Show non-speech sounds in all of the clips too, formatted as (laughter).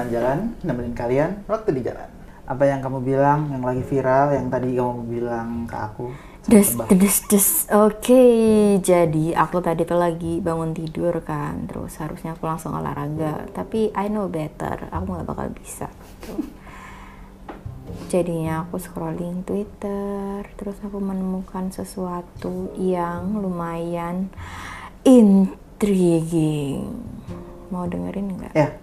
teman jalan, nemenin kalian waktu di jalan. Apa yang kamu bilang, yang lagi viral, yang tadi kamu bilang ke aku? Des, des, des. Oke, jadi aku tadi tuh lagi bangun tidur kan, terus harusnya aku langsung olahraga, tapi I know better, aku nggak bakal bisa. Jadinya aku scrolling Twitter, terus aku menemukan sesuatu yang lumayan intriguing. Mau dengerin nggak? Ya,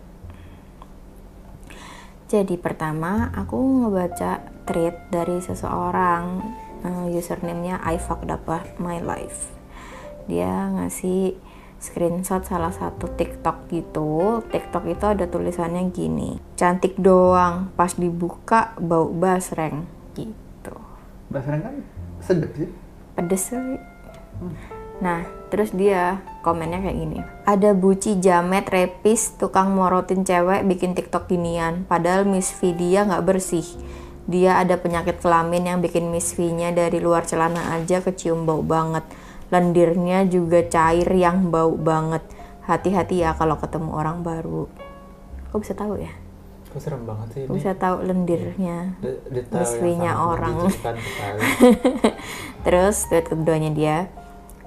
Jadi pertama aku ngebaca tweet dari seseorang eh, username-nya I fucked up my life. Dia ngasih screenshot salah satu TikTok gitu. TikTok itu ada tulisannya gini. Cantik doang, pas dibuka bau basreng gitu. bahasa kan sedep sih. Pedes kali. Nah, terus dia komennya kayak gini. Ada buci jamet repis tukang morotin cewek bikin TikTok ginian. Padahal Miss V dia nggak bersih. Dia ada penyakit kelamin yang bikin Miss V-nya dari luar celana aja kecium bau banget. Lendirnya juga cair yang bau banget. Hati-hati ya kalau ketemu orang baru. Kok bisa tahu ya? Kok serem banget sih Kok ini? bisa tahu lendirnya? Mislinya yang sangat orang. (laughs) Terus tweet keduanya dia,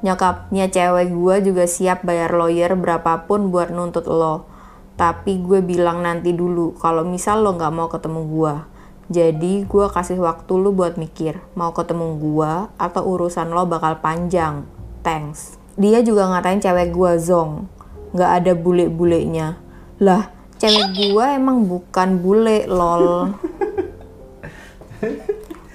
nyokapnya cewek gue juga siap bayar lawyer berapapun buat nuntut lo. Tapi gue bilang nanti dulu, kalau misal lo nggak mau ketemu gue. Jadi gue kasih waktu lu buat mikir, mau ketemu gue atau urusan lo bakal panjang. Thanks. Dia juga ngatain cewek gue zong, nggak ada bule-bulenya. Lah, cewek gue emang bukan bule, lol. (laughs)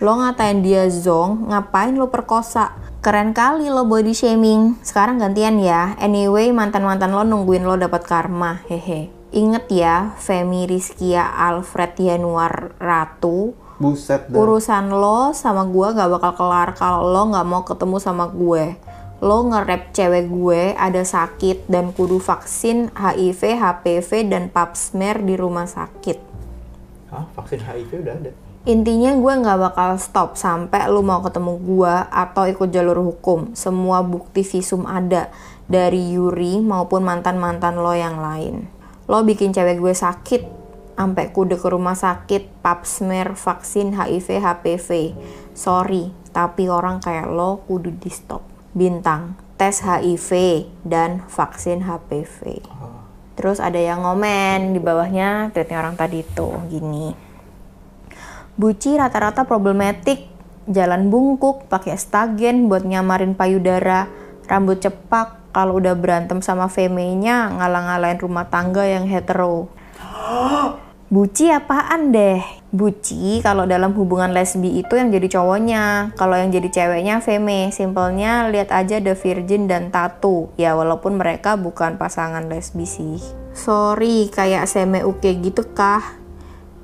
Lo ngatain dia zong, ngapain lo perkosa? Keren kali lo body shaming. Sekarang gantian ya. Anyway, mantan-mantan lo nungguin lo dapat karma. Hehe. Ingat ya, Femi Rizkia Alfred Yanuar Ratu. Buset dah. Urusan lo sama gue gak bakal kelar kalau lo gak mau ketemu sama gue. Lo nge-rap cewek gue ada sakit dan kudu vaksin HIV, HPV, dan pap smear di rumah sakit. Hah? Vaksin HIV udah ada? Intinya gue nggak bakal stop sampai lu mau ketemu gue atau ikut jalur hukum. Semua bukti visum ada dari Yuri maupun mantan-mantan lo yang lain. Lo bikin cewek gue sakit sampai kudu ke rumah sakit, pap smear, vaksin HIV, HPV. Sorry, tapi orang kayak lo kudu di stop. Bintang, tes HIV dan vaksin HPV. Terus ada yang ngomen di bawahnya tweetnya orang tadi itu gini. Buci rata-rata problematik, jalan bungkuk, pakai stagen buat nyamarin payudara, rambut cepak, kalau udah berantem sama femenya ngalang-ngalain rumah tangga yang hetero. (gasps) Buci apaan deh? Buci kalau dalam hubungan lesbi itu yang jadi cowoknya, kalau yang jadi ceweknya feme. Simpelnya lihat aja The Virgin dan Tatu. Ya walaupun mereka bukan pasangan lesbi sih. Sorry, kayak seme uke gitu kah?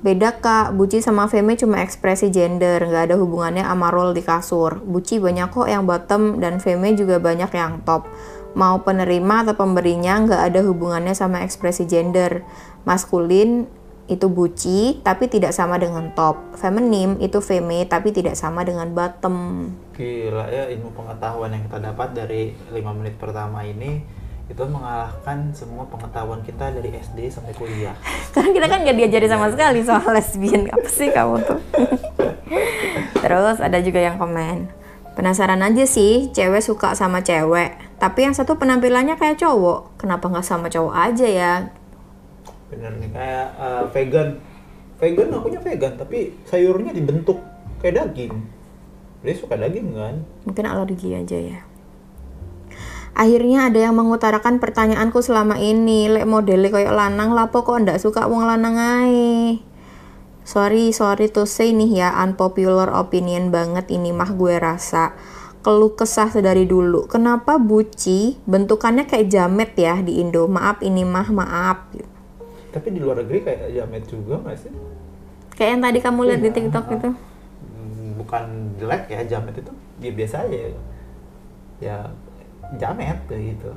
Beda kak, Buci sama Feme cuma ekspresi gender, nggak ada hubungannya sama role di kasur. Buci banyak kok yang bottom dan Feme juga banyak yang top. Mau penerima atau pemberinya nggak ada hubungannya sama ekspresi gender. Maskulin itu Buci, tapi tidak sama dengan top. Feminim itu Feme, tapi tidak sama dengan bottom. Gila ya ilmu pengetahuan yang kita dapat dari 5 menit pertama ini itu mengalahkan semua pengetahuan kita dari SD sampai kuliah. (laughs) Karena kita kan nggak diajari sama sekali soal lesbian. Apa sih kamu tuh? (laughs) Terus ada juga yang komen. Penasaran aja sih, cewek suka sama cewek. Tapi yang satu penampilannya kayak cowok. Kenapa nggak sama cowok aja ya? Bener nih kayak eh, vegan. Vegan akunya vegan tapi sayurnya dibentuk kayak daging. Dia suka daging kan? Mungkin alergi aja ya. Akhirnya ada yang mengutarakan pertanyaanku selama ini. Lek modelnya kayak lanang, lapo kok ndak suka wong lanang ae? Sorry, sorry to say nih ya, unpopular opinion banget ini mah gue rasa. Keluh kesah dari dulu. Kenapa buci bentukannya kayak jamet ya di Indo? Maaf ini mah, maaf. Tapi di luar negeri kayak jamet juga nggak sih? Kayak yang tadi kamu lihat di TikTok itu. Hmm, Bukan jelek ya jamet itu ya biasa aja. Ya jamet gitu.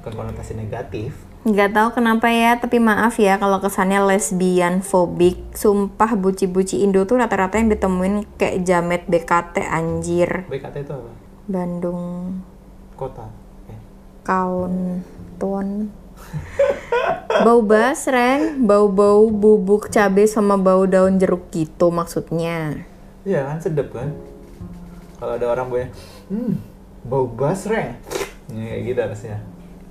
Bukan konotasi negatif. Nggak tahu kenapa ya, tapi maaf ya kalau kesannya lesbian fobik. Sumpah buci-buci Indo tuh rata-rata yang ditemuin kayak jamet BKT anjir. BKT itu apa? Bandung Kota. Eh, kaun tuan bau basreng, bau-bau bubuk cabai sama bau daun jeruk gitu maksudnya. Iya kan sedep kan. Kalau ada orang punya, hmm, bau basreng. Ini kayak gitu harusnya.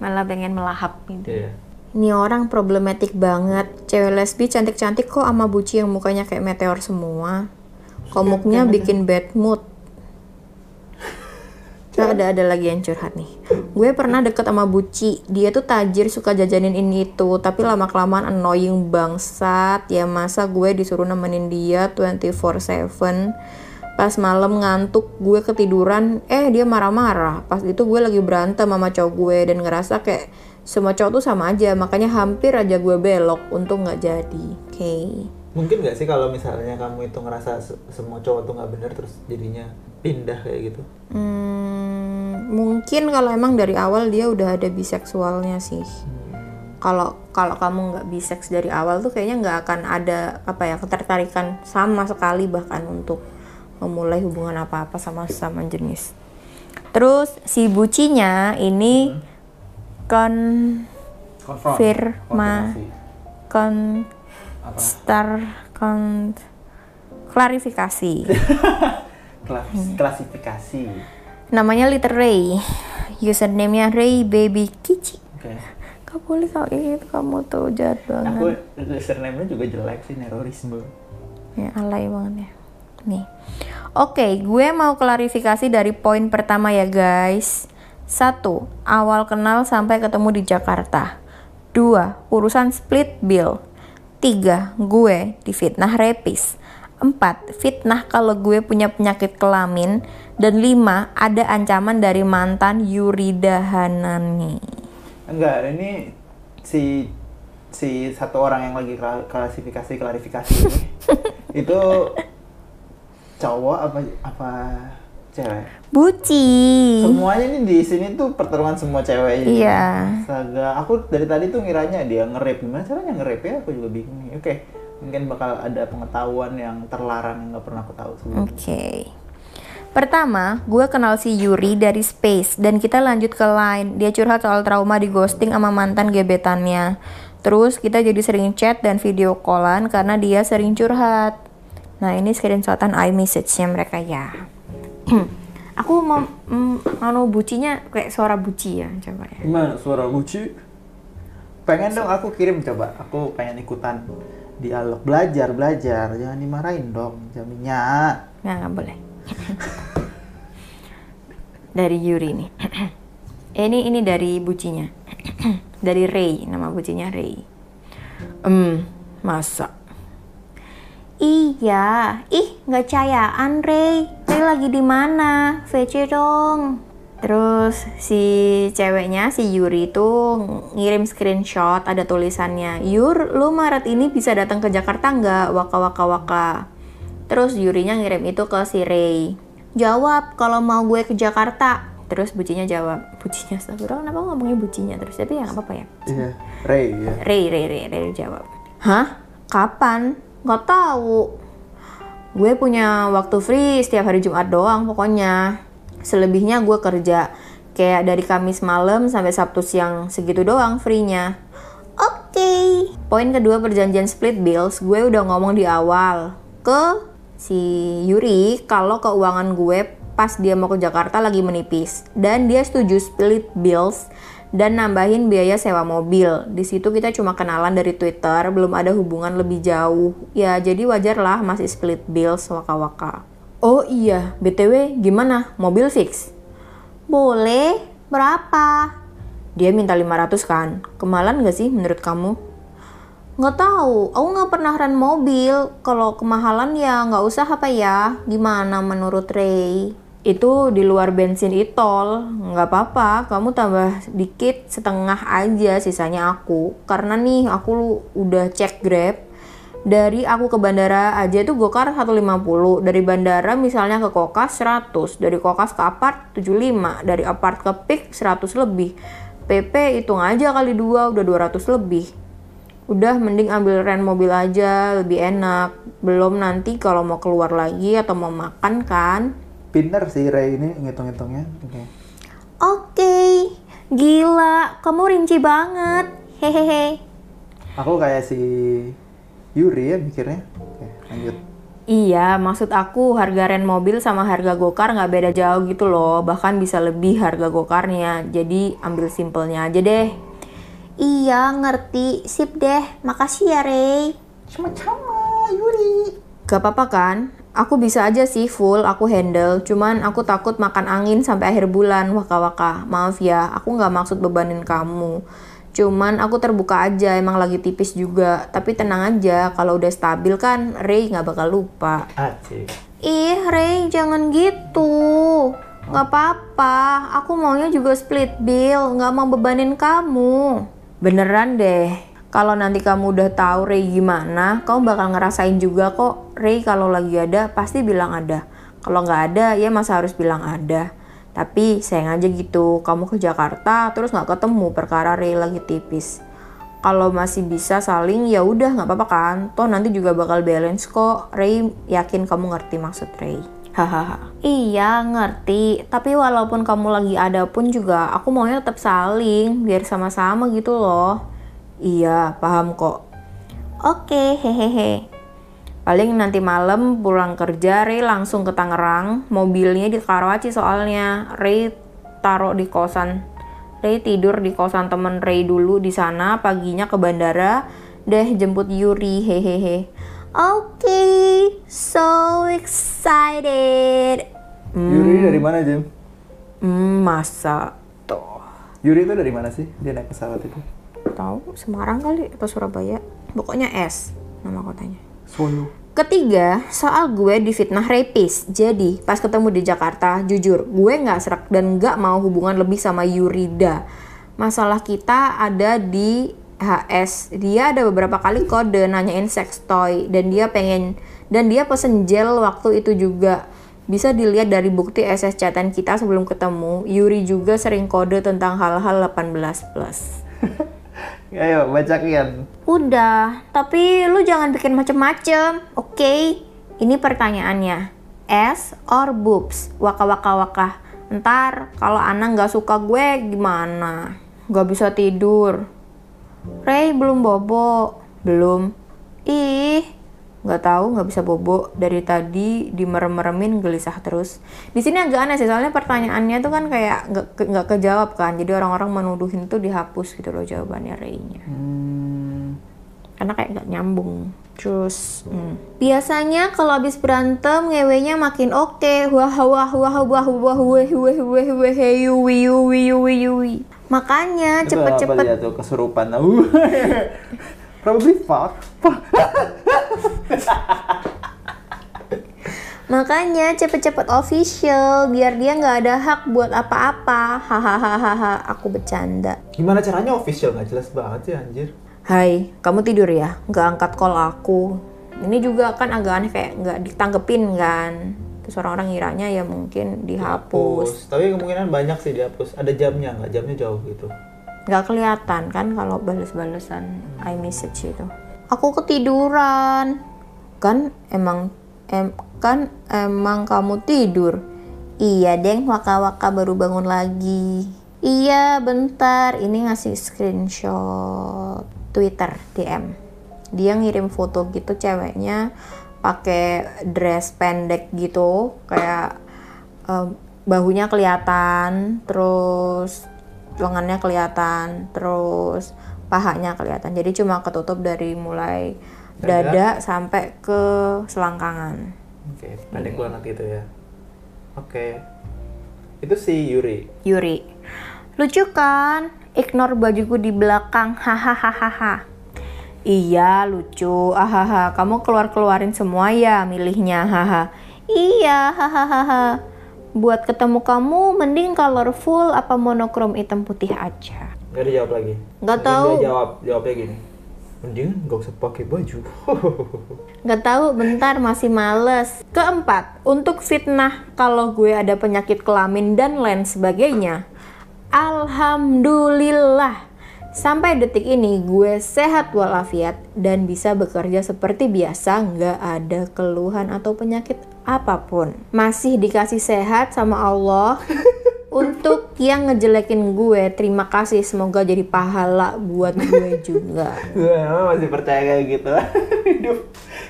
Malah pengen melahap gitu. Iya. Ini orang problematik banget. Cewek lesbi cantik-cantik kok sama buci yang mukanya kayak meteor semua. Komuknya bikin bad mood. Nah, ada ada lagi yang curhat nih. Gue pernah deket sama Buci. Dia tuh tajir suka jajanin ini itu, tapi lama kelamaan annoying bangsat. Ya masa gue disuruh nemenin dia 24/7. Pas malam ngantuk, gue ketiduran, eh dia marah-marah. Pas itu gue lagi berantem sama cowok gue dan ngerasa kayak semua cowok tuh sama aja, makanya hampir aja gue belok, untung nggak jadi. Oke. Mungkin nggak sih kalau misalnya kamu itu ngerasa se- semua cowok tuh nggak bener terus jadinya pindah kayak gitu? Hmm, mungkin kalau emang dari awal dia udah ada biseksualnya sih. Kalau kalau kamu nggak biseks dari awal tuh kayaknya nggak akan ada apa ya ketertarikan sama sekali bahkan untuk memulai hubungan apa-apa sama sama jenis. Terus si bucinya ini kon Firma. kon star kon klarifikasi. (laughs) Kelas- klasifikasi. Namanya Little Ray. Username-nya Ray Baby Kici. Oke. Gak boleh kalau itu kamu tuh jahat Aku banget. username-nya juga jelek sih nerorisme. Ya, alay banget ya. Nih. Oke, gue mau klarifikasi dari poin pertama ya guys. Satu, awal kenal sampai ketemu di Jakarta. Dua, urusan split bill. Tiga, gue difitnah rapis. Empat, fitnah kalau gue punya penyakit kelamin. Dan lima, ada ancaman dari mantan Yuri Dahanani. Enggak, ini si si satu orang yang lagi kla- klasifikasi klarifikasi ini (laughs) itu cowok apa apa cewek? Buci. Semuanya ini di sini tuh pertarungan semua cewek ini. Iya. Astaga, aku dari tadi tuh ngiranya dia nge-rap. Gimana caranya nge-rap ya? Aku juga bingung nih. Oke, mungkin bakal ada pengetahuan yang terlarang yang nggak pernah aku tahu sebelumnya. Oke. Pertama, gue kenal si Yuri dari Space dan kita lanjut ke Line. Dia curhat soal trauma di ghosting sama mantan gebetannya. Terus kita jadi sering chat dan video callan karena dia sering curhat. Nah ini screenshotan iMessage-nya mereka ya. (clears throat) Aku mau mm, mau bucinya kayak suara buci ya coba ya. Gimana suara lucu? Pengen dong aku kirim coba. Aku pengen ikutan dialog belajar belajar. Jangan dimarahin dong jaminnya. Nggak, nggak boleh. (laughs) dari Yuri nih. (clears throat) Ini ini dari bucinya. (clears throat) dari Ray, nama bucinya Ray. Hmm, masa? Iya, ih nggak cayaan Ray. Ray lagi di mana? VC dong. Terus si ceweknya si Yuri itu ngirim screenshot ada tulisannya Yur, lu Maret ini bisa datang ke Jakarta nggak? Waka waka waka. Terus Yurinya ngirim itu ke si Ray. Jawab kalau mau gue ke Jakarta. Terus bucinya jawab. Bucinya astagfirullah kenapa ngomongnya bucinya terus? Tapi ya nggak apa-apa ya. Iya, Ray ya. Ray, Ray, Ray, Ray jawab. Hah? Kapan? Nggak tahu. Gue punya waktu free setiap hari Jumat doang pokoknya. Selebihnya gue kerja. Kayak dari Kamis malam sampai Sabtu siang segitu doang free-nya. Oke. Poin kedua perjanjian split bills, gue udah ngomong di awal ke si Yuri kalau keuangan gue pas dia mau ke Jakarta lagi menipis dan dia setuju split bills dan nambahin biaya sewa mobil. Di situ kita cuma kenalan dari Twitter, belum ada hubungan lebih jauh. Ya, jadi wajar lah masih split bills waka-waka. Oh iya, BTW gimana? Mobil fix? Boleh, berapa? Dia minta 500 kan? Kemalan gak sih menurut kamu? Nggak tahu, aku nggak pernah rent mobil. Kalau kemahalan ya nggak usah apa ya. Gimana menurut Ray? Itu di luar bensin itol, nggak apa-apa. Kamu tambah dikit setengah aja sisanya aku. Karena nih aku udah cek Grab. Dari aku ke bandara aja tuh gokar 150. Dari bandara misalnya ke Kokas 100. Dari Kokas ke Apart 75. Dari Apart ke Pik 100 lebih. PP hitung aja kali dua udah 200 lebih udah mending ambil rent mobil aja lebih enak belum nanti kalau mau keluar lagi atau mau makan kan Pinter sih Ray ini ngitung-ngitungnya. Oke. oke Gila, kamu rinci banget. Hehehe. Aku kayak si Yuri ya mikirnya. Oke, lanjut. Iya, maksud aku harga rent mobil sama harga gokar nggak beda jauh gitu loh. Bahkan bisa lebih harga gokarnya. Jadi ambil simpelnya aja deh. Iya, ngerti. Sip deh. Makasih ya, Rey. Sama-sama, Yuri. Gak apa-apa kan? Aku bisa aja sih full, aku handle. Cuman aku takut makan angin sampai akhir bulan, waka-waka. Maaf ya, aku nggak maksud bebanin kamu. Cuman aku terbuka aja, emang lagi tipis juga. Tapi tenang aja, kalau udah stabil kan, Ray nggak bakal lupa. Acik. Ih, Ray, jangan gitu. Nggak apa-apa, aku maunya juga split bill, nggak mau bebanin kamu. Beneran deh, kalau nanti kamu udah tahu Ray gimana, kamu bakal ngerasain juga kok. Ray kalau lagi ada, pasti bilang ada. Kalau nggak ada, ya masa harus bilang ada. Tapi sayang aja gitu, kamu ke Jakarta terus nggak ketemu perkara Ray lagi tipis. Kalau masih bisa saling ya udah nggak apa-apa kan. Toh nanti juga bakal balance kok. Ray yakin kamu ngerti maksud Ray. Hahaha. iya ngerti. Tapi walaupun kamu lagi ada pun juga aku maunya tetap saling biar sama-sama gitu loh. Iya paham kok. Oke hehehe. Paling nanti malam pulang kerja Ray langsung ke Tangerang. Mobilnya di Karawaci soalnya. Ray taruh di kosan. Ray tidur di kosan temen Ray dulu di sana. Paginya ke bandara. Deh jemput Yuri. Hehehe. Oke, so excited. Yuri dari mana, Jim? Hmm, masa tuh. Yuri itu dari mana sih? Dia naik pesawat itu. Tahu Semarang kali atau Surabaya? Pokoknya S nama kotanya. Solo. Ketiga, soal gue difitnah rapist. Jadi, pas ketemu di Jakarta, jujur, gue nggak serak dan nggak mau hubungan lebih sama Yurida. Masalah kita ada di HS. Dia ada beberapa kali kode nanyain sex toy dan dia pengen dan dia pesen gel waktu itu juga. Bisa dilihat dari bukti SS chatan kita sebelum ketemu. Yuri juga sering kode tentang hal-hal 18 plus. (laughs) Ayo, bacakan. Udah, tapi lu jangan bikin macem-macem, oke? Ini pertanyaannya. S or boobs? Waka waka waka. Ntar kalau Ana nggak suka gue gimana? Gak bisa tidur. Ray belum bobo. Belum. Ih, nggak tahu nggak bisa bobo dari tadi dimerem-meremin gelisah terus. Di sini agak aneh sih soalnya pertanyaannya tuh kan kayak nggak ke- nggak kejawab kan. Jadi orang-orang menuduhin tuh dihapus gitu loh jawabannya Ray-nya Hmm, karena kayak nggak nyambung terus hmm. biasanya kalau habis berantem ngewenya makin oke wah wah wah wah wah weh weh weh yuwi yuwi yuwi yuwi makanya cepet-cepet tuh kesurupan. (laughs) Probably fuck. Fuck. (laughs) makanya cepet-cepet official biar dia nggak ada hak buat apa-apa hahaha aku bercanda Gimana caranya official nggak jelas banget sih anjir. Hai, kamu tidur ya? Nggak angkat call aku. Ini juga kan agak aneh kayak nggak ditanggepin kan. Terus orang-orang ngiranya ya mungkin dihapus. Tapi kemungkinan banyak sih dihapus. Ada jamnya nggak? Jamnya jauh gitu. Nggak kelihatan kan kalau bales-balesan iMessage itu. Aku ketiduran. Kan emang em, kan emang kamu tidur. Iya, Deng, waka-waka baru bangun lagi. Iya, bentar. Ini ngasih screenshot Twitter DM. Dia ngirim foto gitu ceweknya pakai dress pendek gitu, kayak eh, bahunya kelihatan, terus lengannya kelihatan, terus pahanya kelihatan. Jadi cuma ketutup dari mulai dada sampai ke selangkangan. Oke, pendek banget gitu ya. Oke. Itu si Yuri. Yuri. Lucu kan? Ignore bajuku di belakang. Hahaha. Iya, lucu. Ahaha. Kamu keluar-keluarin semua ya milihnya. Haha. Iya, hahaha. Buat ketemu kamu mending colorful apa monokrom hitam putih aja. Nggak dijawab lagi. Nggak tahu. Dia jawab, jawabnya gini. Mendingan nggak usah pakai baju. (laughs) Nggak tahu, bentar masih males. Keempat, untuk fitnah kalau gue ada penyakit kelamin dan lain sebagainya. Alhamdulillah, sampai detik ini gue sehat walafiat dan bisa bekerja seperti biasa, nggak ada keluhan atau penyakit apa pun. Masih dikasih sehat sama Allah. (laughs) Untuk yang ngejelekin gue, terima kasih. Semoga jadi pahala buat gue juga. (laughs) Gue emang masih percaya kayak gitu. (laughs) Hidup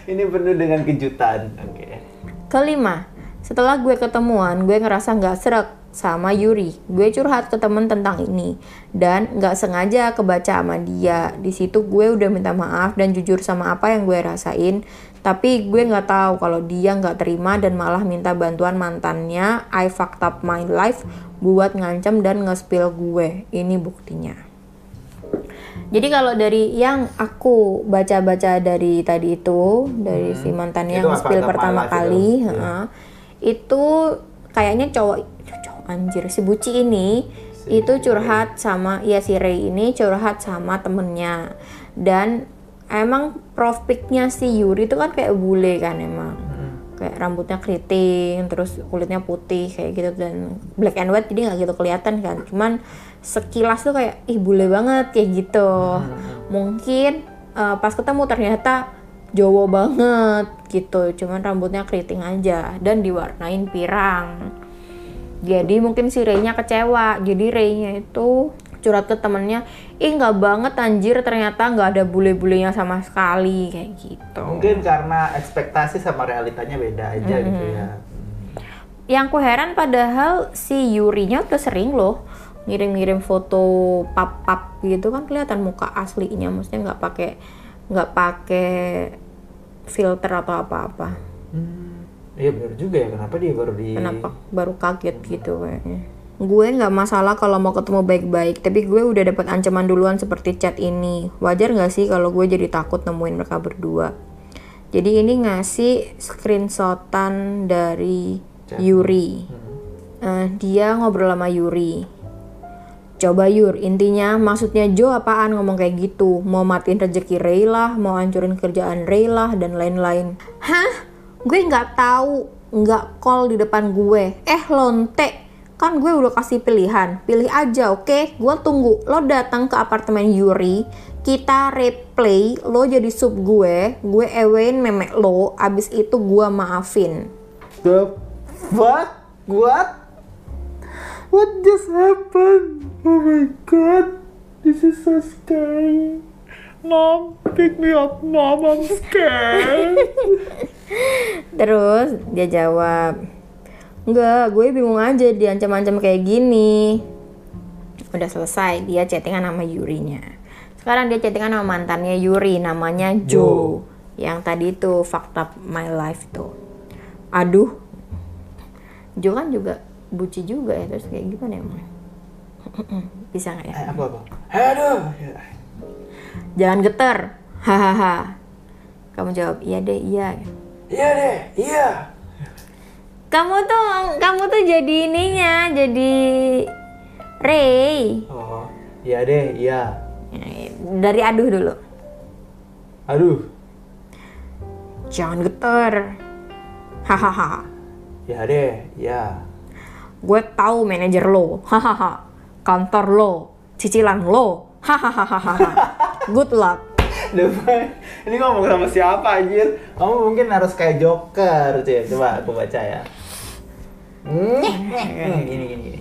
ini penuh dengan kejutan. Oke. Kelima, setelah gue ketemuan, gue ngerasa nggak serak sama Yuri. Gue curhat ke temen tentang ini dan nggak sengaja kebaca sama dia. Di situ gue udah minta maaf dan jujur sama apa yang gue rasain. Tapi gue nggak tahu kalau dia nggak terima dan malah minta bantuan mantannya. I fucked up my life buat ngancam dan nge-spill gue. Ini buktinya. Jadi kalau dari yang aku baca-baca dari tadi itu, dari si mantannya yang spill pertama live itu. kali, Iya. heeh, itu kayaknya cowok anjir si Buci ini itu curhat sama ya si Ray ini curhat sama temennya. Dan emang prospeknya si Yuri itu kan kayak bule kan emang. Kayak rambutnya keriting terus kulitnya putih kayak gitu dan black and white jadi nggak gitu kelihatan kan. Cuman sekilas tuh kayak ih bule banget kayak gitu. Mungkin eh, pas ketemu ternyata Jawa banget gitu cuman rambutnya keriting aja dan diwarnain pirang jadi mungkin si Ray-nya kecewa. Jadi Ray-nya itu curhat ke temennya ih nggak banget anjir ternyata nggak ada bule-bulenya sama sekali. Kayak gitu. Mungkin karena ekspektasi sama realitanya beda aja gitu ya. yang ku heran padahal si Yurinya udah sering loh ngirim-ngirim foto pap-pap gitu kan kelihatan muka aslinya. Maksudnya nggak pakai nggak pakai filter atau apa-apa. Hmm. Iya benar juga ya. Kenapa dia baru di kenapa baru kaget gitu kayaknya gue nggak masalah kalau mau ketemu baik-baik tapi gue udah dapat ancaman duluan seperti chat ini wajar nggak sih kalau gue jadi takut nemuin mereka berdua jadi ini ngasih screenshotan dari Chat. Yuri Eh, dia ngobrol sama Yuri Coba Yur, intinya maksudnya Jo apaan ngomong kayak gitu? Mau matiin rezeki Ray lah, mau hancurin kerjaan Ray lah, dan lain-lain. Hah? Gue nggak tahu, nggak call di depan gue. Eh lonte, kan gue udah kasih pilihan. Pilih aja, oke? Gue tunggu. Lo datang ke apartemen Yuri, kita replay, lo jadi sub gue, gue ewein memek lo, abis itu gue maafin. The fuck? What? What just happened? Oh my god. This is so scary. Mom, pick me up, mom. I'm scared. (laughs) Terus dia jawab, Enggak, gue bingung aja diancam-ancam kayak gini. Udah selesai, dia chattingan sama Yurinya. Sekarang dia chattingan sama mantannya Yuri, namanya Joe. Yang tadi tuh fucked up my life tuh. Aduh. Joe kan juga buci juga ya, terus kayak gimana emang? (clears throat) Bisa nggak ya? eh, apa apa? Aduh. Jangan getar. Hahaha. Kamu jawab, iya deh, iya. Iya deh, iya. Kamu tuh, kamu tuh jadi ininya, jadi Ray. Oh, iya deh, iya. Dari aduh dulu. Aduh. Jangan getar. Hahaha. Iya deh, iya. Gue tahu manajer lo. Hahaha. Kantor lo. Cicilan lo. Hahaha. Good luck. Depan, ini ngomong sama siapa anjir? Kamu mungkin harus kayak Joker, cuy. Coba aku baca ya. Nih, gini, gini, gini.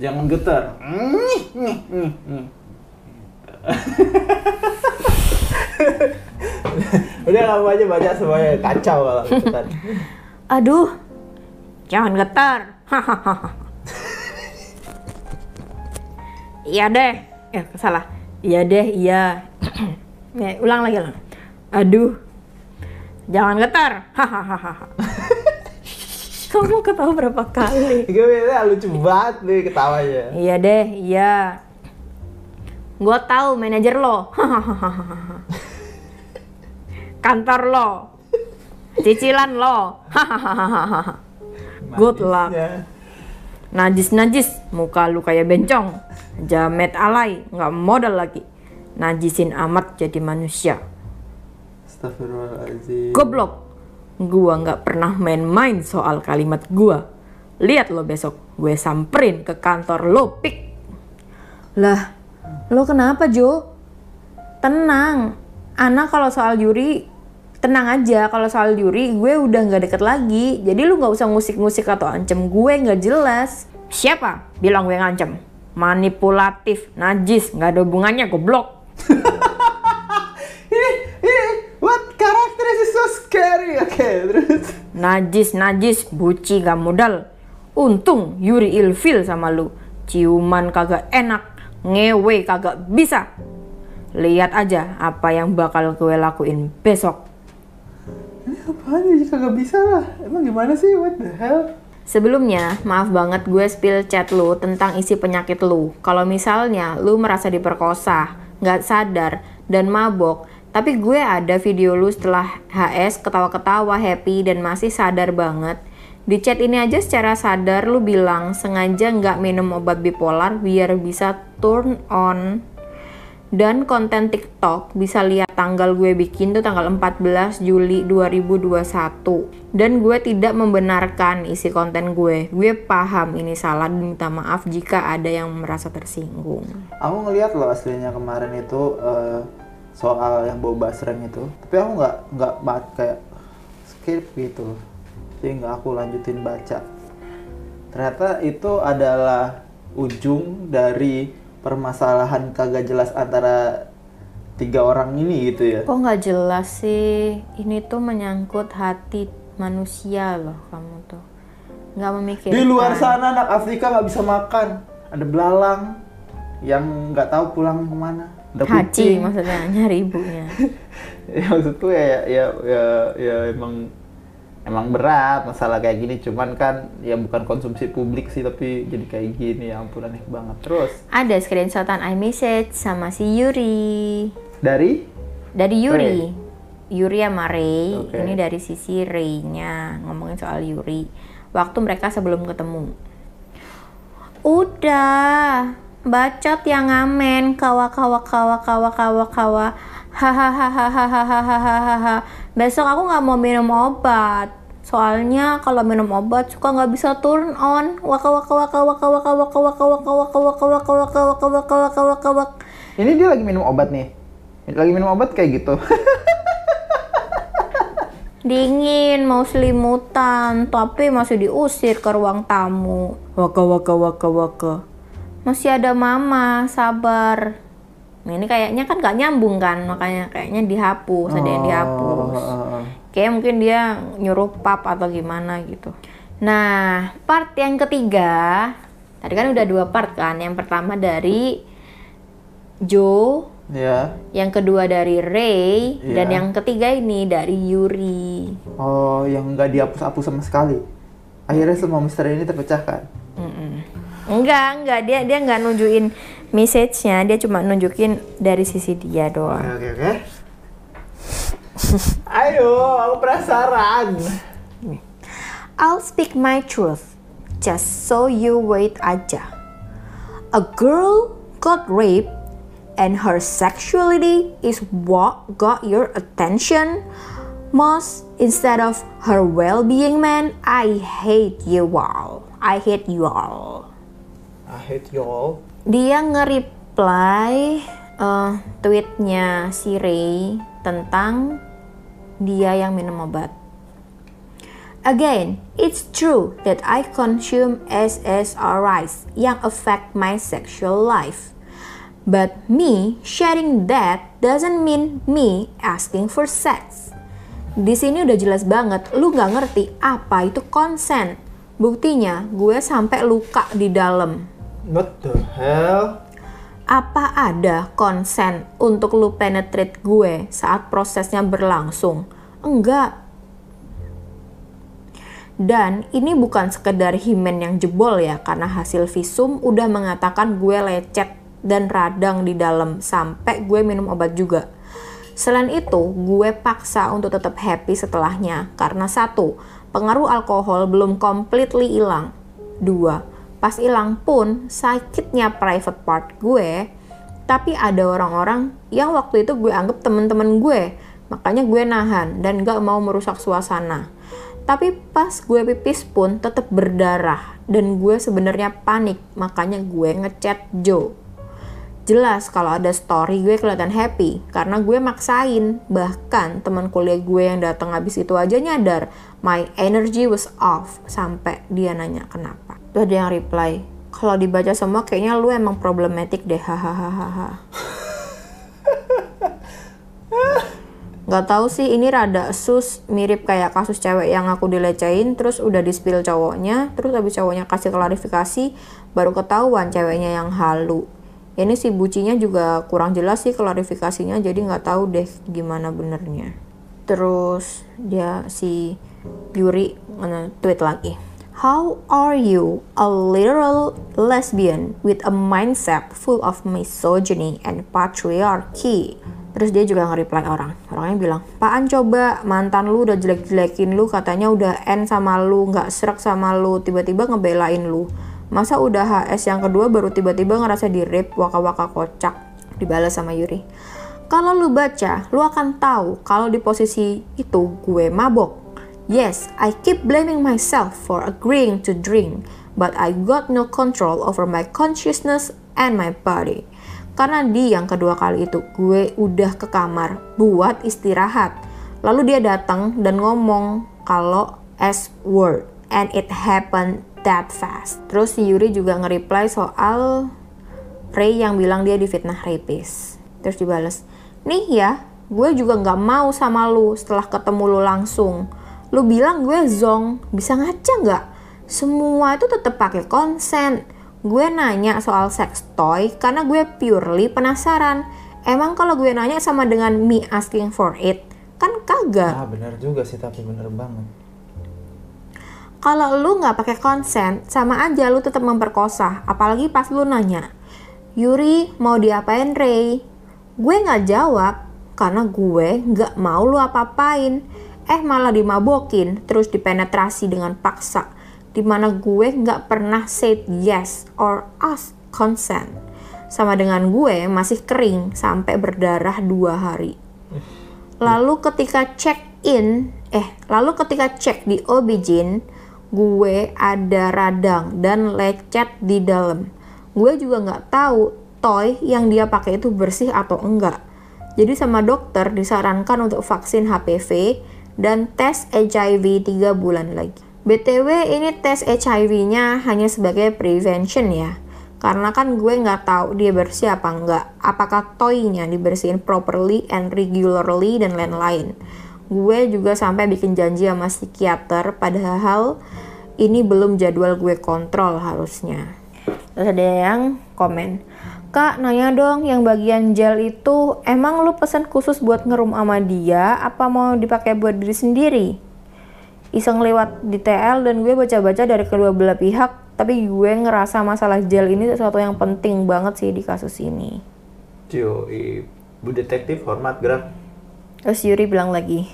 Jangan getar. (laughs) Udah kamu aja baca semuanya kacau kalau ikutan. Aduh. Jangan getar. Hahaha. (laughs) Iya deh. Ya, salah. Iya deh, iya. (coughs) ya, ulang lagi ulang. Aduh. Jangan getar. Hahaha. (laughs) Kamu ketawa berapa kali? Gue lucu banget nih ketawanya. Iya deh, iya. Gue tahu manajer lo. Hahaha. Kantor lo. Cicilan lo. Hahaha. Good luck. Manisnya. Najis-najis, muka lu kayak bencong. Jamet alay, nggak modal lagi. Najisin amat jadi manusia. Astagfirullahaladzim. Goblok. Gua nggak pernah main-main soal kalimat gua. Lihat lo besok, gue samperin ke kantor lo, pik. Lah, lo kenapa Jo? Tenang, Ana kalau soal Yuri tenang aja kalau soal Yuri gue udah nggak deket lagi jadi lu nggak usah ngusik-ngusik atau ancam gue nggak jelas siapa bilang gue ngancem manipulatif najis nggak ada hubungannya goblok (laughs) Ini, ini, what character is so scary? (laughs) Oke, terus. najis najis buci gak modal untung Yuri ilfil sama lu ciuman kagak enak ngewe kagak bisa lihat aja apa yang bakal gue lakuin besok Ini apaan ya? Kagak bisa lah. Emang gimana sih? What the hell? Sebelumnya, maaf banget gue spill chat lu tentang isi penyakit lu. Kalau misalnya lu merasa diperkosa, nggak sadar, dan mabok, tapi gue ada video lu setelah HS ketawa-ketawa happy dan masih sadar banget. Di chat ini aja secara sadar lu bilang sengaja nggak minum obat bipolar biar bisa turn on dan konten TikTok bisa lihat tanggal gue bikin tuh tanggal 14 Juli 2021 dan gue tidak membenarkan isi konten gue gue paham ini salah dan minta maaf jika ada yang merasa tersinggung Aku ngeliat loh aslinya kemarin itu eh, soal yang bau basrem itu. Tapi aku nggak nggak banget kayak skip gitu. Jadi nggak aku lanjutin baca. Ternyata itu adalah ujung dari permasalahan kagak jelas antara tiga orang ini gitu ya. kok nggak jelas sih ini tuh menyangkut hati manusia loh kamu tuh nggak memikirkan Di luar sana anak Afrika nggak bisa makan. Ada belalang yang nggak tahu pulang ke mana. Ada haji kucing. maksudnya nyari ibunya (laughs) ya maksudku ya ya ya ya emang emang berat masalah kayak gini cuman kan ya bukan konsumsi publik sih tapi jadi kayak gini ya ampun aneh banget. Terus? Ada screenshotan iMessage sama si Yuri. Dari? Dari Yuri. Yuri sama Ray. Oke. ini dari sisi Ray-nya ngomongin soal Yuri. Waktu mereka sebelum ketemu. Udah bacot yang ngamen kawa kawa kawa kawa kawa kawa hahaha. Besok aku nggak mau minum obat soalnya kalau minum obat suka nggak bisa turn on waka waka waka waka waka waka waka waka waka waka waka waka waka waka waka waka waka ini dia lagi minum obat nih lagi minum obat kayak gitu Dingin, mau selimutan, tapi masih diusir ke ruang tamu. Waka waka waka waka. Masih ada mama, sabar. Nah, ini kayaknya kan gak nyambung kan, makanya kayaknya dihapus, ada yang dihapus. Kayak mungkin dia nyuruh pap atau gimana gitu. Nah, part yang ketiga, tadi kan udah dua part kan. Yang pertama dari Joe, ya yang kedua dari Ray, dan Iya. yang ketiga ini dari Yuri. oh yang nggak dihapus-hapus sama sekali akhirnya semua misteri ini terpecahkan Mm-mm. Enggak, enggak dia dia enggak nunjukin message-nya, dia cuma nunjukin dari sisi dia doang. oke oke ayo aku penasaran I'll speak my truth, just so you wait aja. A girl got raped and her sexuality is what got your attention most instead of her well-being man. I hate you all. I hate you all. I hate you all dia nge-reply eh, tweetnya si Ray tentang dia yang minum obat. Again, it's true that I consume SSRIs yang affect my sexual life. But me sharing that doesn't mean me asking for sex. Di sini udah jelas banget, lu nggak ngerti apa itu consent. Buktinya, gue sampai luka di dalam. what the hell Apa ada konsen untuk lu penetrate gue saat prosesnya berlangsung? Enggak. Dan ini bukan sekedar himen yang jebol ya, karena hasil visum udah mengatakan gue lecet dan radang di dalam sampai gue minum obat juga. Selain itu, gue paksa untuk tetap happy setelahnya karena satu, pengaruh alkohol belum completely hilang. Dua, pas hilang pun sakitnya private part gue, tapi ada orang-orang yang waktu itu gue anggap temen-temen gue, makanya gue nahan dan gak mau merusak suasana. Tapi pas gue pipis pun tetap berdarah dan gue sebenarnya panik, makanya gue ngechat Joe. Jelas kalau ada story gue kelihatan happy karena gue maksain. Bahkan teman kuliah gue yang datang habis itu aja nyadar my energy was off sampai dia nanya kenapa. Tuh ada yang reply, kalau dibaca semua kayaknya lu emang problematik deh hahaha. Gak tahu sih ini rada sus mirip kayak kasus cewek yang aku dilecehin terus udah di spill cowoknya terus habis cowoknya kasih klarifikasi baru ketahuan ceweknya yang halu. Ini si bucinya juga kurang jelas sih klarifikasinya jadi nggak tahu deh gimana benernya. Terus dia si Yuri tweet lagi How are you, a literal lesbian with a mindset full of misogyny and patriarchy? Terus dia juga nge-reply orang. Orangnya bilang, Paan coba mantan lu udah jelek-jelekin lu, katanya udah end sama lu, nggak serak sama lu, tiba-tiba ngebelain lu. Masa udah HS yang kedua baru tiba-tiba ngerasa di rape waka-waka kocak. Dibalas sama Yuri. Kalau lu baca, lu akan tahu kalau di posisi itu gue mabok. Yes, I keep blaming myself for agreeing to drink, but I got no control over my consciousness and my body. Karena di yang kedua kali itu gue udah ke kamar buat istirahat. Lalu dia datang dan ngomong kalau S word and it happened that fast. Terus si Yuri juga nge-reply soal Ray yang bilang dia difitnah rapist. Terus dibales, nih ya, gue juga nggak mau sama lu setelah ketemu lu langsung lu bilang gue zong bisa ngaca nggak? Semua itu tetap pakai konsen. Gue nanya soal sex toy karena gue purely penasaran. Emang kalau gue nanya sama dengan me asking for it kan kagak? Ah bener juga sih tapi bener banget. Kalau lu nggak pakai konsen sama aja lu tetap memperkosa apalagi pas lu nanya Yuri mau diapain Ray? Gue nggak jawab karena gue nggak mau lu apa-apain eh malah dimabokin terus dipenetrasi dengan paksa di mana gue nggak pernah say yes or ask consent. Sama dengan gue masih kering sampai berdarah dua hari. Lalu ketika check in eh lalu ketika cek di obijin gue ada radang dan lecet di dalam. Gue juga nggak tahu toy yang dia pakai itu bersih atau enggak. Jadi sama dokter disarankan untuk vaksin HPV dan tes HIV 3 bulan lagi. BTW ini tes HIV-nya hanya sebagai prevention ya. Karena kan gue nggak tahu dia bersih apa enggak. Apakah toynya dibersihin properly and regularly dan lain-lain. Gue juga sampai bikin janji sama psikiater padahal ini belum jadwal gue kontrol harusnya. Terus ada yang komen, Kak, nanya dong, yang bagian gel itu emang lu pesan khusus buat ngerum sama dia, apa mau dipakai buat diri sendiri? Iseng lewat di TL dan gue baca-baca dari kedua belah pihak, tapi gue ngerasa masalah gel ini sesuatu yang penting banget sih di kasus ini. Cuy, Bu Detektif hormat gerak. Terus Yuri bilang lagi,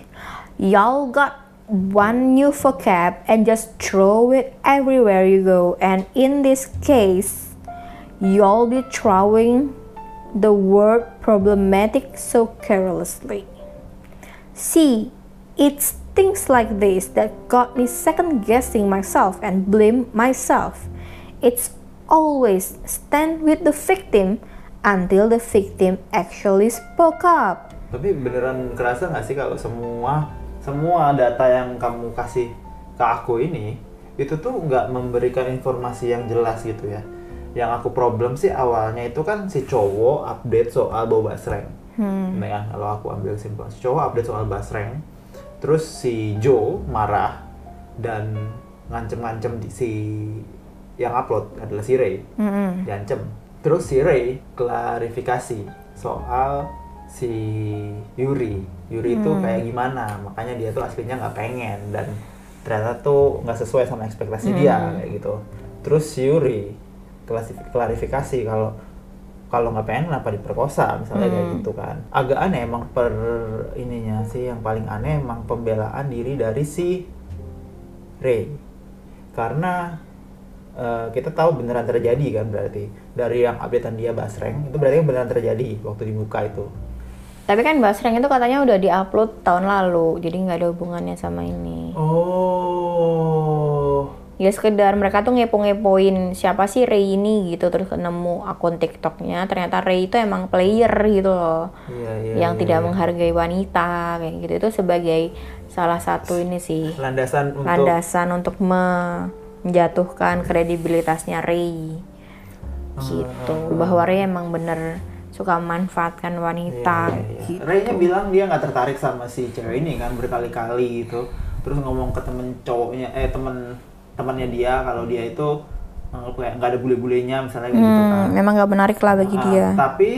Y'all got one new vocab and just throw it everywhere you go. And in this case, you'll be throwing the word problematic so carelessly. See, it's things like this that got me second guessing myself and blame myself. It's always stand with the victim until the victim actually spoke up. Tapi beneran kerasa nggak sih kalau semua semua data yang kamu kasih ke aku ini itu tuh nggak memberikan informasi yang jelas gitu ya yang aku problem sih awalnya itu kan si cowok update soal bau basreng. Hmm. Nah, ya, kalau aku ambil simpel, si cowok update soal basreng, terus si Joe marah dan ngancem-ngancem di si yang upload adalah si Ray, hmm. diancem. Terus si Ray klarifikasi soal si Yuri, Yuri itu hmm. kayak gimana, makanya dia tuh aslinya nggak pengen dan ternyata tuh nggak sesuai sama ekspektasi hmm. dia kayak gitu. Terus si Yuri klarifikasi kalau kalau nggak pengen kenapa diperkosa misalnya hmm. kayak gitu kan. Agak aneh emang per ininya sih yang paling aneh emang pembelaan diri dari si Ray karena uh, kita tahu beneran terjadi kan berarti. Dari yang updatean dia Basreng itu berarti beneran terjadi waktu dibuka itu. Tapi kan Basreng itu katanya udah diupload tahun lalu jadi nggak ada hubungannya sama ini. Oh ya sekedar mereka tuh ngepo-ngepoin siapa sih Ray ini gitu terus nemu akun TikToknya ternyata Ray itu emang player gitu loh Iya, iya. yang iya, tidak iya. menghargai wanita kayak gitu itu sebagai salah satu ini sih landasan untuk landasan untuk menjatuhkan kredibilitasnya Ray gitu bahwa Ray emang bener suka memanfaatkan wanita Iya, iya. gitu. Ray-nya bilang dia nggak tertarik sama si cewek ini kan berkali-kali gitu. Terus ngomong ke temen cowoknya, eh temen temannya dia kalau dia itu eh, kayak nggak ada bule-bulenya misalnya kayak gitu kan. Hmm, memang gak menarik lah bagi Ah, dia Tapi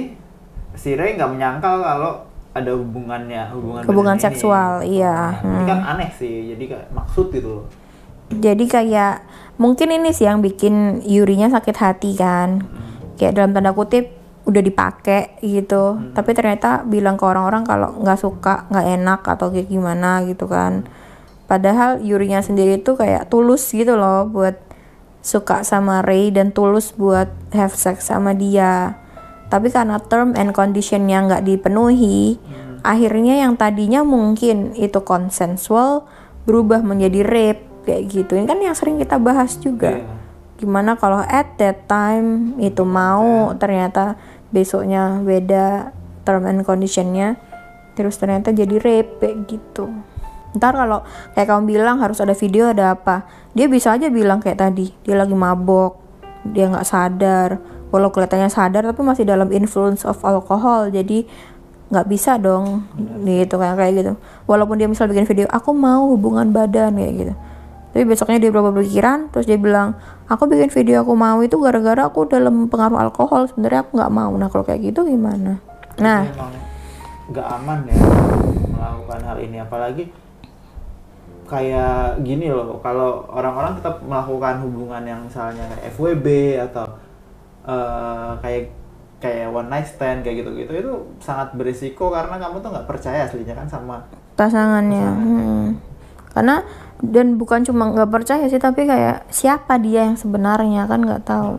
si Ray nggak menyangkal kalau ada hubungannya hubungan Hubungan badan ini. seksual, iya. Nah, Ini kan aneh sih. Jadi kayak maksud gitu loh. jadi kayak mungkin ini sih yang bikin Yurinya sakit hati kan kayak dalam tanda kutip udah dipakai gitu tapi ternyata bilang ke orang-orang kalau nggak suka nggak enak atau kayak gimana gitu kan padahal Yurinya sendiri tuh kayak tulus gitu loh buat suka sama Ray dan tulus buat have sex sama dia. Tapi karena term and conditionnya nggak dipenuhi akhirnya yang tadinya mungkin itu konsensual berubah menjadi rape kayak gitu. Ini kan yang sering kita bahas juga. Iya. gimana kalau at that time itu mau ternyata besoknya beda term and conditionnya terus ternyata jadi rape kayak gitu ntar kalau kayak kamu bilang harus ada video ada apa? Dia bisa aja bilang kayak tadi dia lagi mabok dia nggak sadar. Walau kelihatannya sadar tapi masih dalam influence of alcohol jadi nggak bisa dong. Gitu kayak kayak gitu. Walaupun dia misal bikin video aku mau hubungan badan kayak gitu. Tapi besoknya dia berubah pikiran terus dia bilang aku bikin video aku mau itu gara-gara aku dalam pengaruh alkohol sebenarnya aku nggak mau. Nah kalau kayak gitu gimana? Nah. nggak aman ya melakukan hal ini apalagi kayak gini loh kalau orang-orang tetap melakukan hubungan yang misalnya kayak FWB atau eh, kayak kayak one night stand kayak gitu-gitu itu sangat berisiko karena kamu tuh nggak percaya aslinya kan sama pasangannya. hmm. karena dan bukan cuma nggak percaya sih tapi kayak siapa dia yang sebenarnya kan nggak tahu.